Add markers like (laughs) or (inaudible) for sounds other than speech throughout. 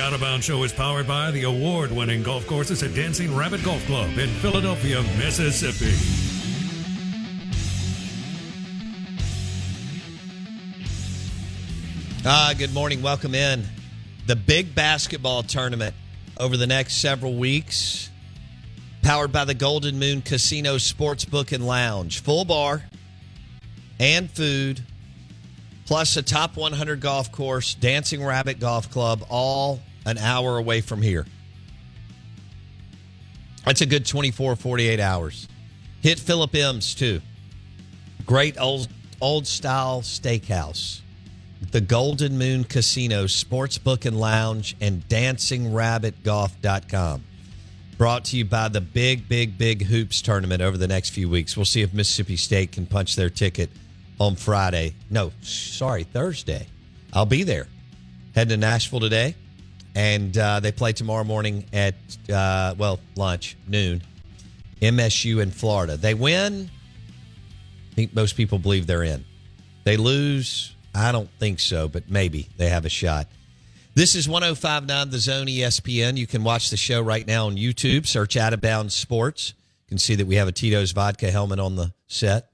Out of Bounds Show is powered by the award winning golf courses at Dancing Rabbit Golf Club in Philadelphia, Mississippi. Ah, good morning. Welcome in. The big basketball tournament over the next several weeks, powered by the Golden Moon Casino Sportsbook and Lounge. Full bar and food, plus a top 100 golf course, Dancing Rabbit Golf Club, all an hour away from here. That's a good 24, 48 hours. Hit Philip M's too. Great old old style steakhouse. The Golden Moon Casino, Sportsbook and Lounge, and DancingRabbitGolf.com. Brought to you by the big, big, big hoops tournament over the next few weeks. We'll see if Mississippi State can punch their ticket on Friday. No, sorry, Thursday. I'll be there. Heading to Nashville today, and uh, they play tomorrow morning at, uh, well, lunch, noon. MSU in Florida. They win. I think most people believe they're in. They lose. I don't think so, but maybe they have a shot. This is 1059 The Zone ESPN. You can watch the show right now on YouTube. Search Out of Bounds Sports. You can see that we have a Tito's vodka helmet on the set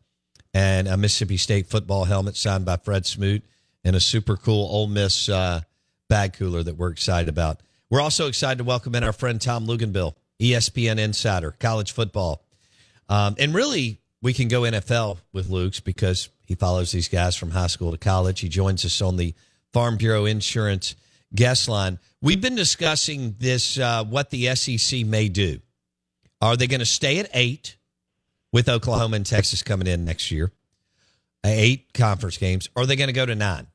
and a Mississippi State football helmet signed by Fred Smoot and a super cool Ole Miss uh, bag cooler that we're excited about. We're also excited to welcome in our friend Tom Luginbill, E ESPN insider, college football. Um, and really, we can go NFL with Luke's because he follows these guys from high school to college. He joins us on the Farm Bureau Insurance guest line. We've been discussing this, uh, what the SEC may do. Are they going to stay at eight with Oklahoma and Texas coming in next year? Eight conference games. Or are they going to go to nine?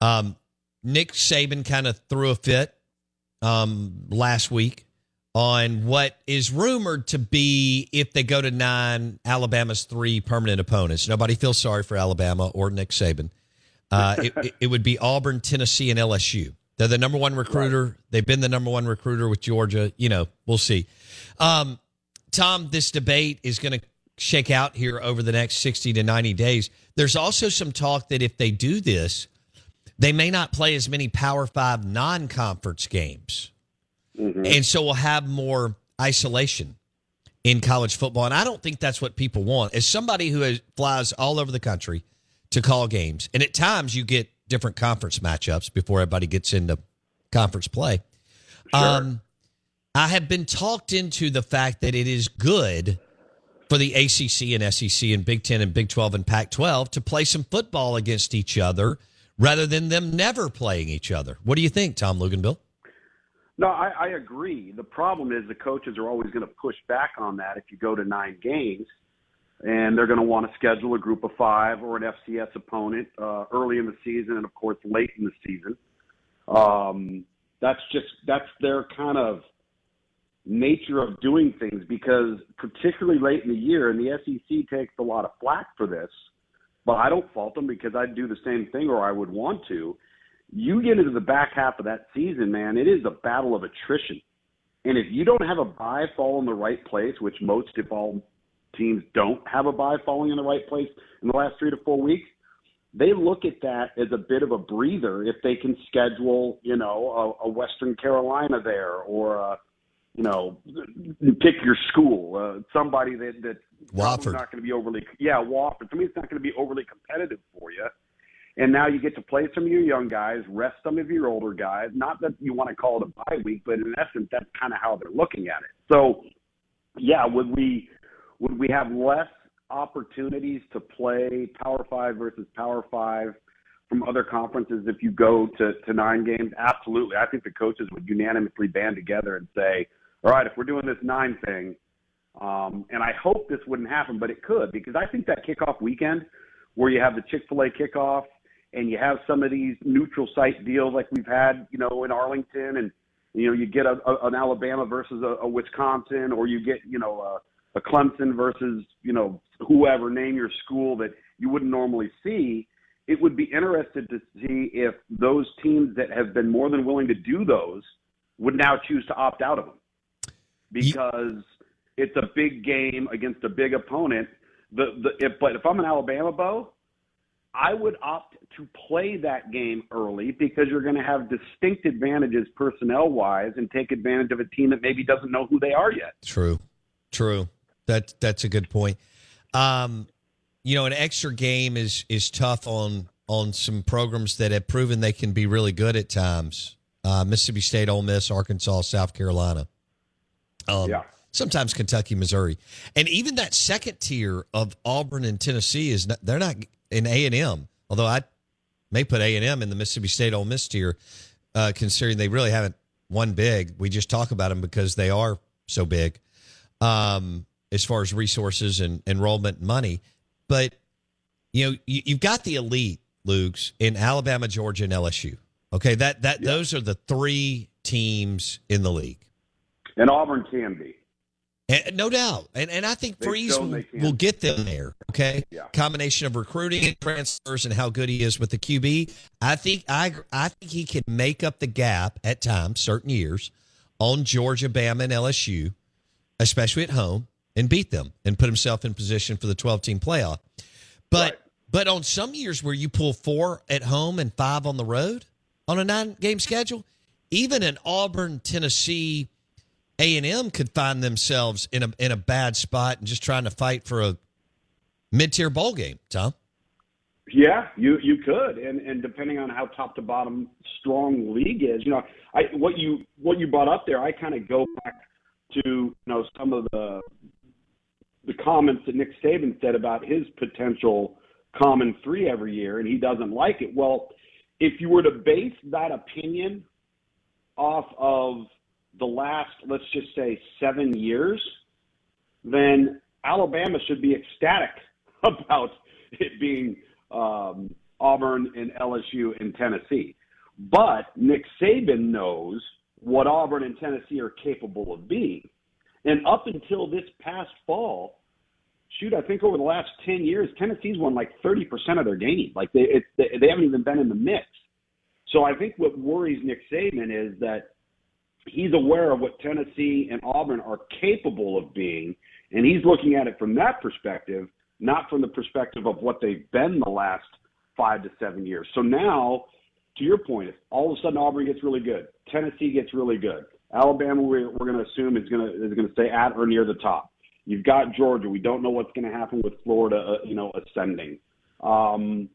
Um, Nick Saban kind of threw a fit um, last week on what is rumored to be if they go to nine, Alabama's three permanent opponents. Nobody feels sorry for Alabama or Nick Saban. Uh, it, it- would be Auburn, Tennessee, and LSU. They're the number one recruiter. They've been the number one recruiter with Georgia. You know, we'll see. Um, Tom, this debate is going to shake out here over the next 60 to 90 days. There's also some talk that if they do this, they may not play as many Power Five non conference games. And so we'll have more isolation in college football. And I don't think that's what people want. As somebody who has, flies all over the country to call games, and at times you get different conference matchups before everybody gets into conference play. Um, I have been talked into the fact that it is good for the ACC and SEC and Big Ten and Big 12 and Pac 12 to play some football against each other rather than them never playing each other. What do you think, Tom Luginbill? No, I, I agree. The problem is the coaches are always going to push back on that if you go to nine games, and they're going to want to schedule a group of five or an FCS opponent uh, early in the season and, of course, late in the season. Um, that's just that's their kind of nature of doing things because particularly late in the year, and the SEC takes a lot of flack for this, but I don't fault them because I'd do the same thing or I would want to. You get into the back half of that season, man, it is a battle of attrition. And if you don't have a bye fall in the right place, which most, if all teams don't have a bye falling in the right place in the last three to four weeks, they look at that as a bit of a breather if they can schedule, you know, a, a Western Carolina there or a, you know, pick your school, uh, somebody that that Wofford not going to be overly, yeah, Wofford. Somebody that's not going to be overly competitive for you. And now you get to play some of your young guys, rest some of your older guys. Not that you want to call it a bye week, but in essence, that's kind of how they're looking at it. So, yeah, would we would we have less opportunities to play Power Five versus Power Five from other conferences if you go to, to nine games? Absolutely. I think the coaches would unanimously band together and say, all right, if we're doing this nine thing, um, and I hope this wouldn't happen, but it could because I think that kickoff weekend where you have the Chick fil A kickoff and you have some of these neutral site deals like we've had, you know, in Arlington and, you know, you get a, a, an Alabama versus a, a Wisconsin or you get, you know, a, a Clemson versus you know whoever name your school that you wouldn't normally see. It would be interested to see if those teams that have been more than willing to do those would now choose to opt out of them because it's a big game against a big opponent. The, the if, but if I'm an Alabama bow, I would opt to play that game early because you're going to have distinct advantages personnel wise and take advantage of a team that maybe doesn't know who they are yet. True, true. That that's a good point. Um, you know, an extra game is is tough on on some programs that have proven they can be really good at times. Uh, Mississippi State, Ole Miss, Arkansas, South Carolina. Um, yeah. Sometimes Kentucky, Missouri, and even that second tier of Auburn and Tennessee is not, they're not in A and M. Although I may put A and M in the Mississippi State, Ole Miss tier, uh, considering they really haven't won big. We just talk about them because they are so big. Um, as far as resources and enrollment and money. But you know, you, have got the elite, Luke's in Alabama, Georgia, and LSU. Okay, that that yeah. those are the three teams in the league. And Auburn can be. And, no doubt. And and I think Freeze will, will, get them there. Okay. Yeah. Combination of recruiting and transfers and how good he is with the QB. I think I I think he can make up the gap at times, certain years, on Georgia, Bama, and LSU, especially at home and beat them and put himself in position for the 12 team playoff. But right. but on some years where you pull four at home and five on the road on a nine game schedule, even an Auburn, Tennessee, A and M could find themselves in a in a bad spot and just trying to fight for a mid tier bowl game. Tom. Yeah, you you could, and and depending on how top to bottom strong league is, you know, I what you what you brought up there, I kind of go back to you know some of the the comments that Nick Saban said about his potential common three every year, and he doesn't like it. Well, if you were to base that opinion off of the last, let's just say, seven years, then Alabama should be ecstatic (laughs) about it being um, Auburn and LSU and Tennessee. But Nick Saban knows what Auburn and Tennessee are capable of being. And up until this past fall, shoot, I think over the last 10 years, Tennessee's won like 30% of their games. Like they, it, they, they haven't even been in the mix. So I think what worries Nick Saban is that he's aware of what Tennessee and Auburn are capable of being, and he's looking at it from that perspective, not from the perspective of what they've been the last five to seven years. So now, to your point, if all of a sudden Auburn gets really good, Tennessee gets really good, Alabama, we're, we're going to assume is going to is going to stay at or near the top. You've got Georgia. We don't know what's going to happen with Florida, uh, you know, ascending. Um,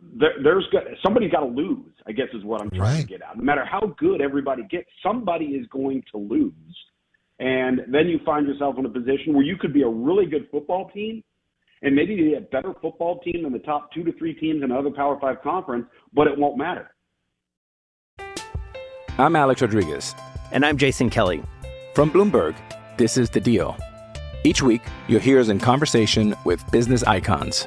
there, there's got somebody's got to lose. I guess is what I'm trying right. to get at. No matter how good everybody gets, somebody is going to lose, and then you find yourself in a position where you could be a really good football team, and maybe be a better football team than the top two to three teams in another Power Five conference, but it won't matter. I'm Alex Rodriguez. And I'm Jason Kelly. From Bloomberg, this is The Deal. Each week, you'll hear us in conversation with business icons.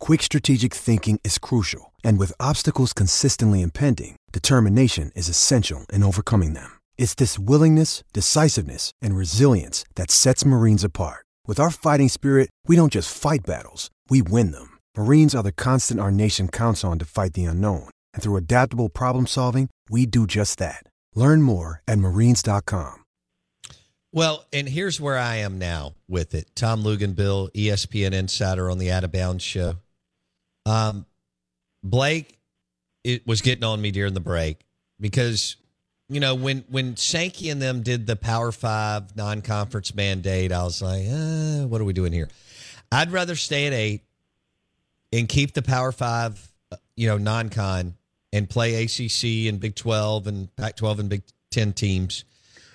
quick strategic thinking is crucial. And with obstacles consistently impending, determination is essential in overcoming them. It's this willingness, decisiveness, and resilience that sets Marines apart. With our fighting spirit, we don't just fight battles, we win them. Marines are the constant our nation counts on to fight the unknown. And through adaptable problem solving, we do just that. Learn more at marines.com. Well, and here's where I am now with it. Tom Luginbill, ESPN insider on the Out of Bounds show. Um, Blake, it was getting on me during the break because you know when when Sankey and them did the Power Five non-conference mandate, I was like, uh, what are we doing here? I'd rather stay at eight and keep the Power Five, uh, you know, non-con and play ACC and Big Twelve and Pac-12 and Big Ten teams.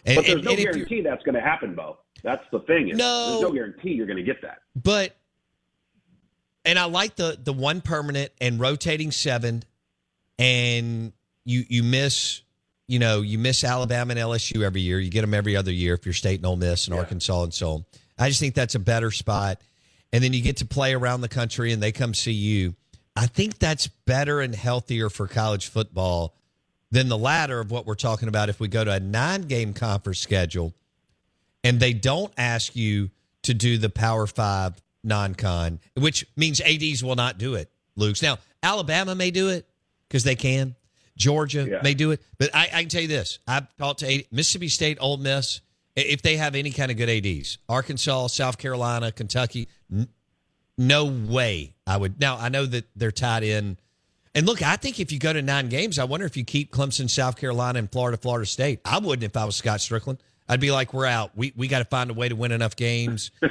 And, but there's and- no and guarantee that's going to happen, Bo. That's the thing. Is No. There's no guarantee you're going to get that. But and I like the the one permanent and rotating seven, and you you miss you know you miss Alabama and LSU every year. You get them every other year if you're State and Ole Miss and Arkansas and so on. I just think that's a better spot, and then you get to play around the country and they come see you. I think that's better and healthier for college football than the latter of what we're talking about. If we go to a nine game conference schedule and they don't ask you to do the Power Five non-con, which means ads will not do it. Luke's now Alabama may do it because they can. Georgia Yeah. may do it, but I, I can tell you this: I've talked to AD, Mississippi State, Ole Miss. If they have any kind of good ads, Arkansas, South Carolina, Kentucky, n- no way I would. Now I know that they're tied in. And look, I think if you go to nine games, I wonder if you keep Clemson, South Carolina, and Florida, Florida State. I wouldn't if I was Scott Stricklin. I'd be like, we're out. We we got to find a way to win enough games. (laughs)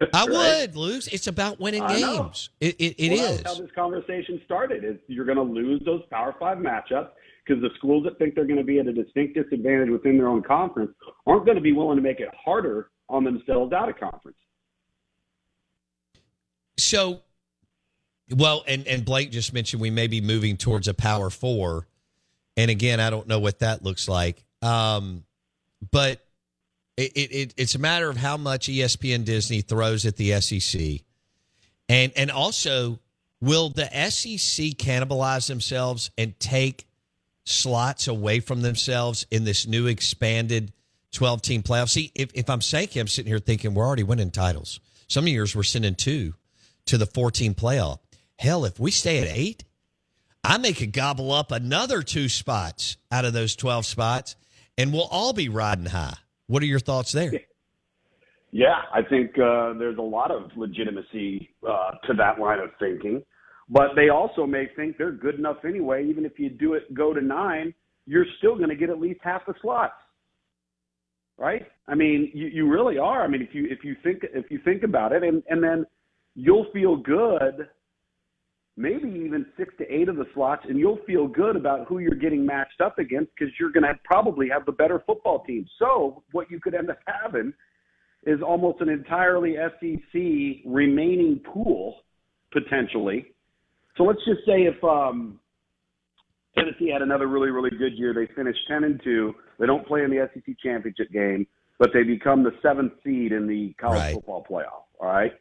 (laughs) I would lose. It's about winning I know. games. It it, it well, is. That's how this conversation started. Is you're going to lose those Power Five matchups because the schools that think they're going to be at a distinct disadvantage within their own conference aren't going to be willing to make it harder on themselves out of conference. So, well, and and Blake just mentioned we may be moving towards a Power Four, and again, I don't know what that looks like. Um, but it, it, it it's a matter of how much ESPN Disney throws at the SEC, and and also will the SEC cannibalize themselves and take slots away from themselves in this new expanded 12 team playoff. See, if, if I'm Sankey, I'm sitting here thinking we're already winning titles. Some years we're sending two to the 14 playoff. Hell, if we stay at eight, I may could gobble up another two spots out of those 12 spots and we'll all be riding high. What are your thoughts there? (laughs) Yeah, I think uh, there's a lot of legitimacy uh, to that line of thinking. But they also may think they're good enough anyway. Even if you do it, go to nine, you're still going to get at least half the slots, right? I mean, you, you really are. I mean, if you if you think if you think about it, and and then you'll feel good, maybe even six to eight of the slots, and you'll feel good about who you're getting matched up against because you're going to probably have the better football team. So what you could end up having is almost an entirely SEC remaining pool potentially. So let's just say if um, Tennessee had another really really good year, they finish ten and two. They don't play in the SEC championship game, but they become the seventh seed in the college Right. football playoff. All right.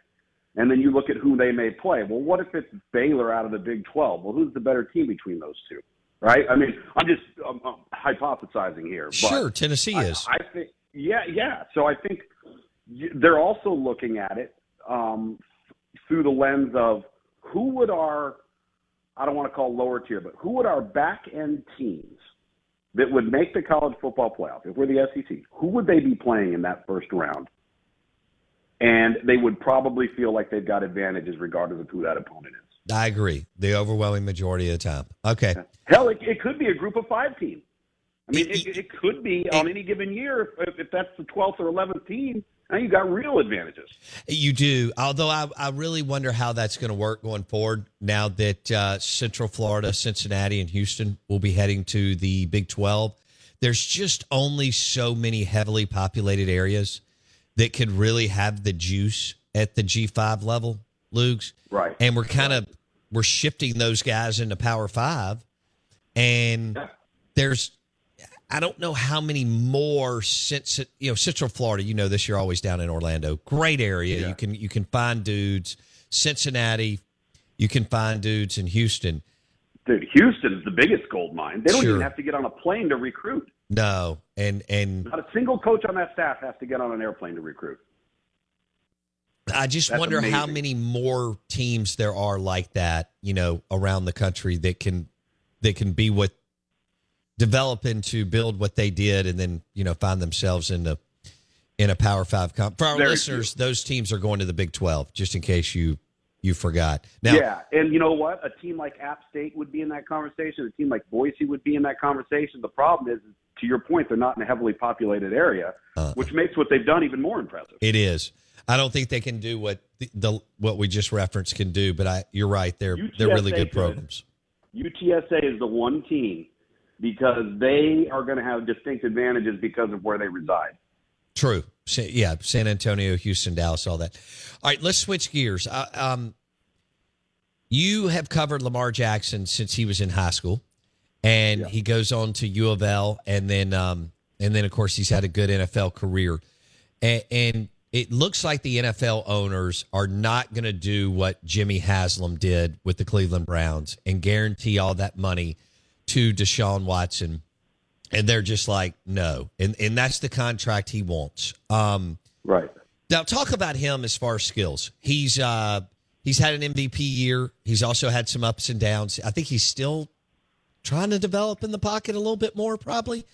And then you look at who they may play. Well, what if it's Baylor out of the Big 12? Well, who's the better team between those two? Right? I mean, I'm just um, um, hypothesizing here. But Sure, Tennessee I- is. I, think, yeah, yeah. So I think they're also looking at it um, through the lens of who would our, I don't want to call lower tier, but who would our back end teams that would make the college football playoff, if we're the SEC, who would they be playing in that first round? And they would probably feel like they've got advantages regardless of who that opponent is. I agree. The overwhelming majority of the time. Okay. Hell, it, it could be a group of five team. I mean, it, it, it could be on any given year if, if that's the 12th or 11th team. Now you got real advantages. You do. Although I, I really wonder how that's going to work going forward now that uh, Central Florida, Cincinnati, and Houston will be heading to the Big 12. There's just only so many heavily populated areas that could really have the juice at the G5 level, Luke's. Right. And we're kind of we're shifting those guys into Power 5 and Yeah. there's I don't know how many more since you know Central Florida. You know this. You're always down in Orlando. Great area. Yeah. You can you can find dudes. Cincinnati. You can find dudes in Houston. Dude, Houston is the biggest gold mine. They don't Sure. even have to get on a plane to recruit. No, and and Not a single coach on that staff has to get on an airplane to recruit. I just That's wonder how many more teams there are like that. You know, around the country that can that can be what develop into build what they did, and then you know find themselves in the in a Power Five comp. For our Very listeners, those teams are going to the Big Twelve. Just in case you you forgot. Now, yeah, and you know what? A team like App State would be in that conversation. A team like Boise would be in that conversation. The problem is, to your point, they're not in a heavily populated area, Uh, which makes what they've done even more impressive. It is. I don't think they can do what the, the what we just referenced can do, but I you're right. They're they're really UTSA good could. programs. UTSA is the one team because they are going to have distinct advantages because of where they reside. True. Yeah, San Antonio, Houston, Dallas, all that. All right, let's switch gears. Uh, um, you have covered Lamar Jackson since he was in high school, and he goes on to U of L, and then um, and then of course he's had a good NFL career, and, and it looks like the NFL owners are not going to do what Jimmy Haslam did with the Cleveland Browns and guarantee all that money to Deshaun Watson and they're just like no. And and that's the contract he wants. Um Right. now talk about him as far as skills. He's uh he's had an mvp year. He's also had some ups and downs. I think he's still trying to develop in the pocket a little bit more probably.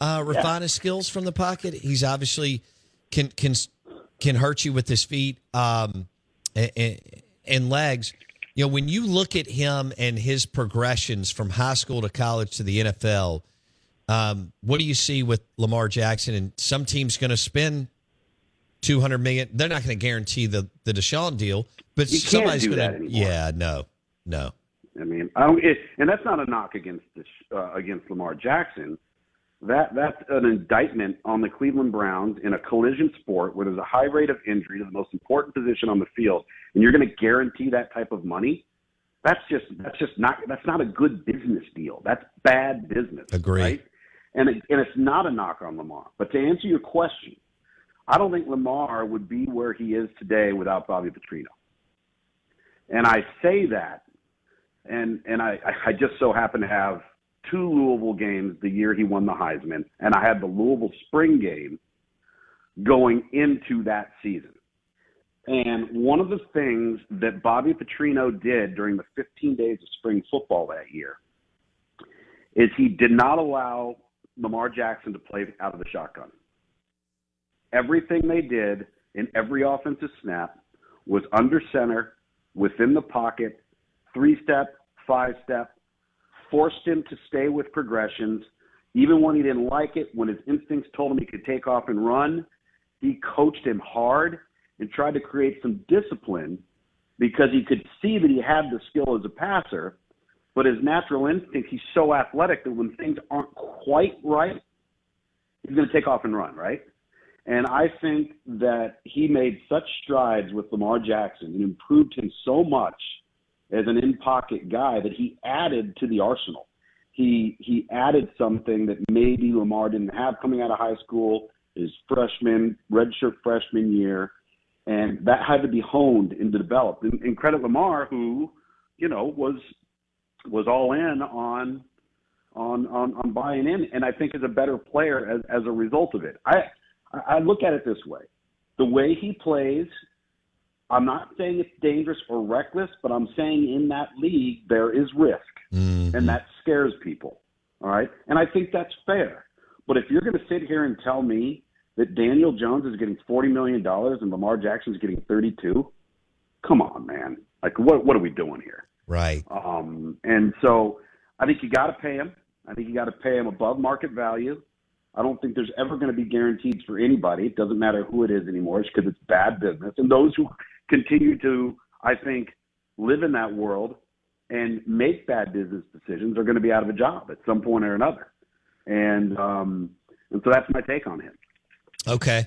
Uh refine his skills from the pocket. He's obviously can can can hurt you with his feet um and, and legs. You know when you look at him and his progressions from high school to college to the nfl um, what do you see with Lamar Jackson? And some team's going to spend two hundred million. They're not going to guarantee the the Deshaun deal, but You somebody's going to. Yeah, no, no. I mean, I don't, it, and that's not a knock against uh, against Lamar Jackson. That that's an indictment on the Cleveland Browns in a collision sport where there's a high rate of injury to the most important position on the field, and you're going to guarantee that type of money. That's just that's just not that's not a good business deal. That's bad business. Agree. Right? And it, and it's not a knock on Lamar. But to answer your question, I don't think Lamar would be where he is today without Bobby Petrino. And I say that and and I, I just so happened to have two Louisville games the year he won the Heisman, and I had the Louisville spring game going into that season. And one of the things that Bobby Petrino did during the 15 days of spring football that year is he did not allow Lamar Jackson to play out of the shotgun. Everything they did in every offensive snap was under center, within the pocket, three step, five step, forced him to stay with progressions. Even when he didn't like it, when his instincts told him he could take off and run, he coached him hard and tried to create some discipline because he could see that he had the skill as a passer, but his natural instinct, he's so athletic that when things aren't quite right, he's going to take off and run, right? And I think that he made such strides with Lamar Jackson and improved him so much as an in pocket guy that he added to the arsenal. He he added something that maybe Lamar didn't have coming out of high school, his freshman, redshirt freshman year, and that had to be honed and developed. And, and credit Lamar, who, you know, was was all in on on on, on buying in, and I think is a better player as as a result of it. I I look at it this way: the way he plays, I'm not saying it's dangerous or reckless, but I'm saying in that league there is risk, mm-hmm. and that scares people. All right, and I think that's fair. But if you're going to sit here and tell me that Daniel Jones is getting forty million dollars and Lamar Jackson is getting thirty-two, come on, man! Like, what what are we doing here? Right. Um, and so I think you got to pay him. I think you got to pay him above market value. I don't think there's ever going to be guarantees for anybody. It doesn't matter who it is anymore. It's because it's bad business. And those who continue to, I think, live in that world and make bad business decisions are going to be out of a job at some point or another. And um, and so that's my take on him. Okay.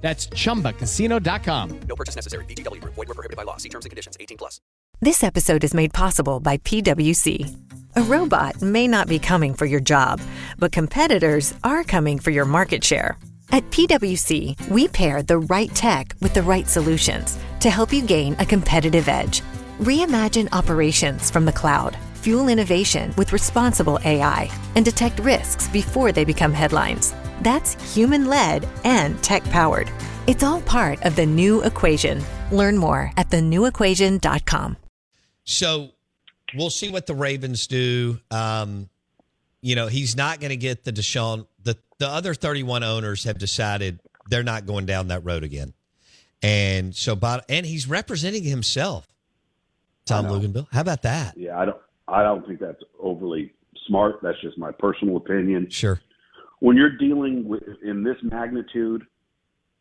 That's chumbacasino.com. No purchase necessary. VGW Group. Void were prohibited by law. See terms and conditions. 18 plus. This episode is made possible by PwC. A robot may not be coming for your job, but competitors are coming for your market share. At PwC, we pair the right tech with the right solutions to help you gain a competitive edge. Reimagine operations from the cloud, fuel innovation with responsible AI, and detect risks before they become headlines. That's human led and tech powered. It's all part of the new equation. Learn more at thenewequation.com. So we'll see what the Ravens do. Um, you know, he's not going to get the Deshaun. The, the other 31 owners have decided they're not going down that road again. And so, and he's representing himself, Tom Luginbill. How about that? Yeah, I don't, I don't think that's overly smart. That's just my personal opinion. Sure. When you're dealing with in this magnitude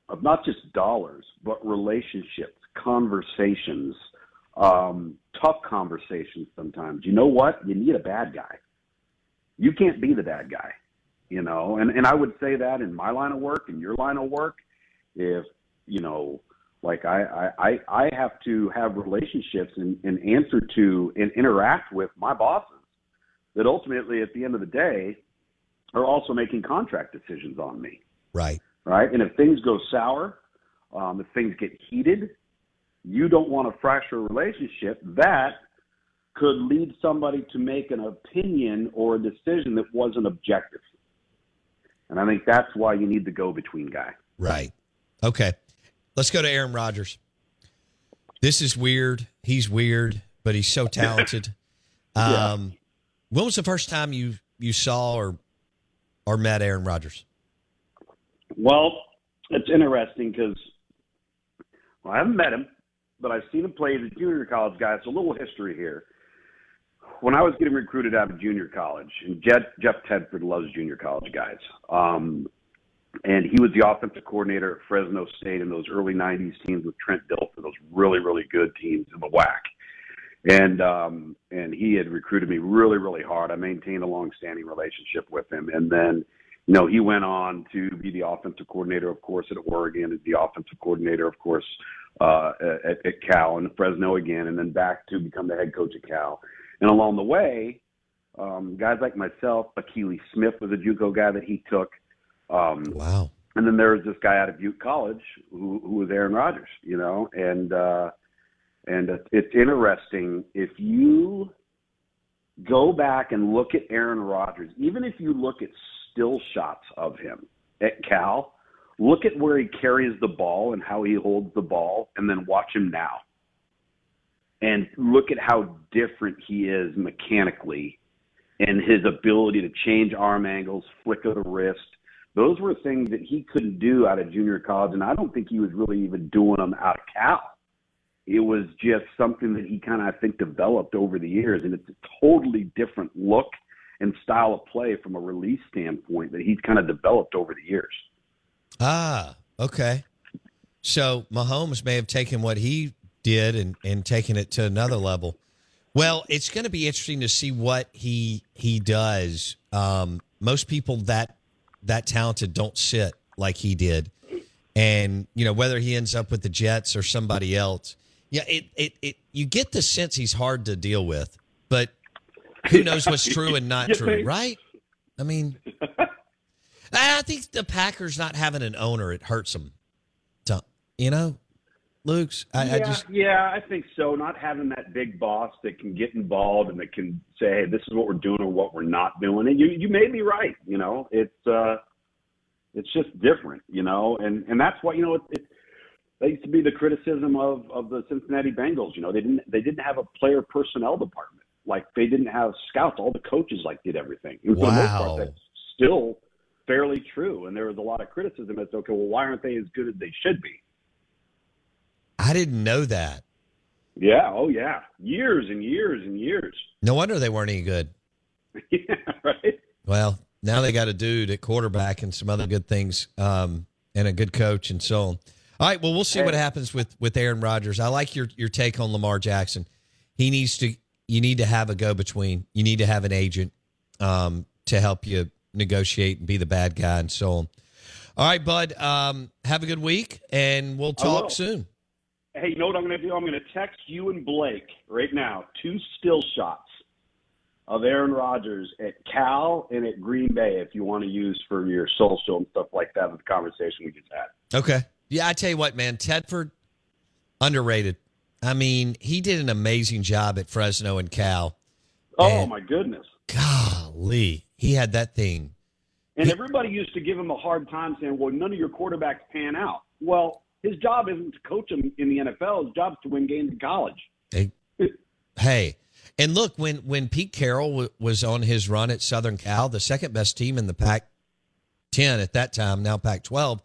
of not just dollars, but relationships, conversations, um, tough conversations sometimes. You know what? You need a bad guy. You can't be the bad guy, you know. And and I would say that in my line of work, in your line of work, if you know, like I I I have to have relationships and, and answer to and interact with my bosses that ultimately at the end of the day are also making contract decisions on me. Right. Right. And if things go sour, um, if things get heated, you don't want to fracture a relationship that could lead somebody to make an opinion or a decision that wasn't objective. And I think that's why you need the go between guy. Right. Okay. Let's go to Aaron Rodgers. This is weird. He's weird, but he's so talented. (laughs) Yeah. Um, when was the first time you you saw or or met Aaron Rodgers? Well, it's interesting because well, I haven't met him, but I've seen him play as a junior college guy. So a little history here. When I was getting recruited out of junior college, and Jeff, Jeff Tedford loves junior college guys, um, and he was the offensive coordinator at Fresno State in those early '90s teams with Trent Dilfer, those really, really good teams in the WAC. And um, and he had recruited me really, really hard. I maintained a long-standing relationship with him, and then you know, he went on to be the offensive coordinator, of course, at Oregon, the offensive coordinator, of course, uh, at, at Cal and Fresno again, and then back to become the head coach at Cal. And along the way, um, guys like myself, Akili Smith was a JUCO guy that he took. Um, wow. And then there was this guy out of Butte College who, who was Aaron Rodgers, you know, and uh, and it's interesting if you go back and look at Aaron Rodgers, even if you look at still shots of him at Cal, look at where he carries the ball and how he holds the ball, and then watch him now. And look at how different he is mechanically and his ability to change arm angles, flick of the wrist. Those were things that he couldn't do out of junior college, and I don't think he was really even doing them out of Cal. It was just something that he kind of, I think, developed over the years, and it's a totally different look and style of play from a release standpoint that he's kind of developed over the years. Ah, okay. So Mahomes may have taken what he did and, and taken it to another level. Well, it's going to be interesting to see what he he does. Um, most people that that talented don't sit like he did, and you know whether he ends up with the Jets or somebody else. Yeah, it it, it you get the sense he's hard to deal with, but who knows what's (laughs) true and not true, right? I mean, I think the Packers not having an owner it hurts them. You know, Luke's? I, yeah, I just yeah, I think so. Not having that big boss that can get involved and that can say, "Hey, this is what we're doing or what we're not doing." And you you may be right. You know, it's uh, it's just different. You know, and and that's why you know it, it that used to be the criticism of of the Cincinnati Bengals. You know, they didn't they didn't have a player personnel department. Like they didn't have scouts. All the coaches like did everything. For the most Wow. part, that's still fairly true. And there was a lot of criticism as okay, well, why aren't they as good as they should be? I didn't know that. Yeah. Oh, yeah. Years and years and years. No wonder they weren't any good. (laughs) yeah. Right. Well, now they got a dude at quarterback and some other good things, um, and a good coach and so on. All right. Well, we'll see what happens with with Aaron Rodgers. I like your your take on Lamar Jackson. He needs to. You need to have a go between. You need to have an agent um, to help you negotiate and be the bad guy and so on. All right, bud. Um, have a good week, and we'll talk soon. Hey, you know what I'm going to do? I'm going to text you and Blake right now two still shots of Aaron Rodgers at Cal and at Green Bay if you want to use for your social and stuff like that with the conversation we just had. Okay. Yeah, I tell you what, man, Tedford underrated. I mean, he did an amazing job at Fresno and Cal. Oh, And- my goodness. Golly, he had that thing. And everybody used to give him a hard time saying, well, none of your quarterbacks pan out. Well, his job isn't to coach him in the NFL. His job is to win games in college. Hey, hey, and look when when Pete Carroll w- was on his run at Southern Cal, the second best team in the Pac-10 at that time, now Pac-12,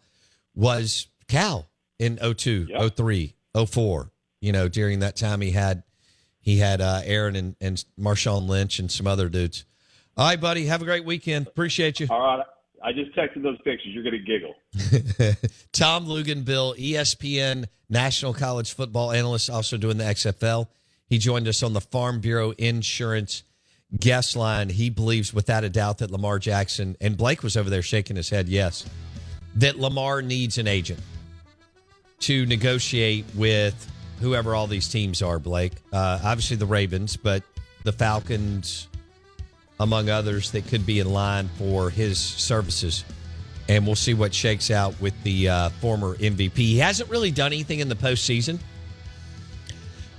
was Cal in 02, 03, 04. You know, during that time he had he had uh, Aaron and, and Marshawn Lynch and some other dudes. All right, buddy. Have a great weekend. Appreciate you. All right. I just texted those pictures. You're going to giggle. (laughs) Tom Luginbill, ESPN National College Football Analyst, also doing the XFL. He joined us on the Farm Bureau Insurance guest line. He believes without a doubt that Lamar Jackson, and Blake was over there shaking his head, yes, that Lamar needs an agent to negotiate with whoever all these teams are, Blake. Uh, obviously the Ravens, but the Falcons, among others, that could be in line for his services. And we'll see what shakes out with the uh, former MVP. He hasn't really done anything in the postseason,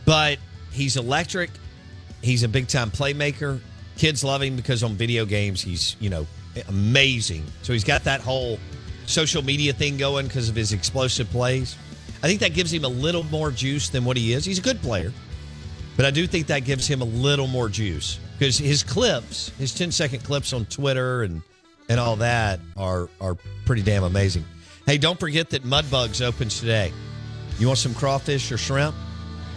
but he's electric. He's a big time playmaker. Kids love him because on video games, he's, you know, amazing. So he's got that whole social media thing going because of his explosive plays. I think that gives him a little more juice than what he is. He's a good player, but I do think that gives him a little more juice because his clips, his 10 second clips on Twitter and and all that are are pretty damn amazing. Hey, don't forget that Mudbugs opens today. You want some crawfish or shrimp?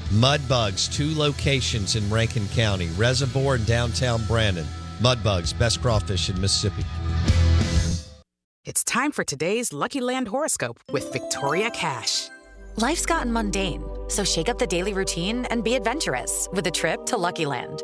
Mudbugs, two locations in Rankin County, Reservoir and downtown Brandon. Mudbugs, best crawfish in Mississippi. It's time for today's Lucky Land horoscope with Victoria Cash. Life's gotten mundane, so shake up the daily routine and be adventurous with a trip to Lucky Land.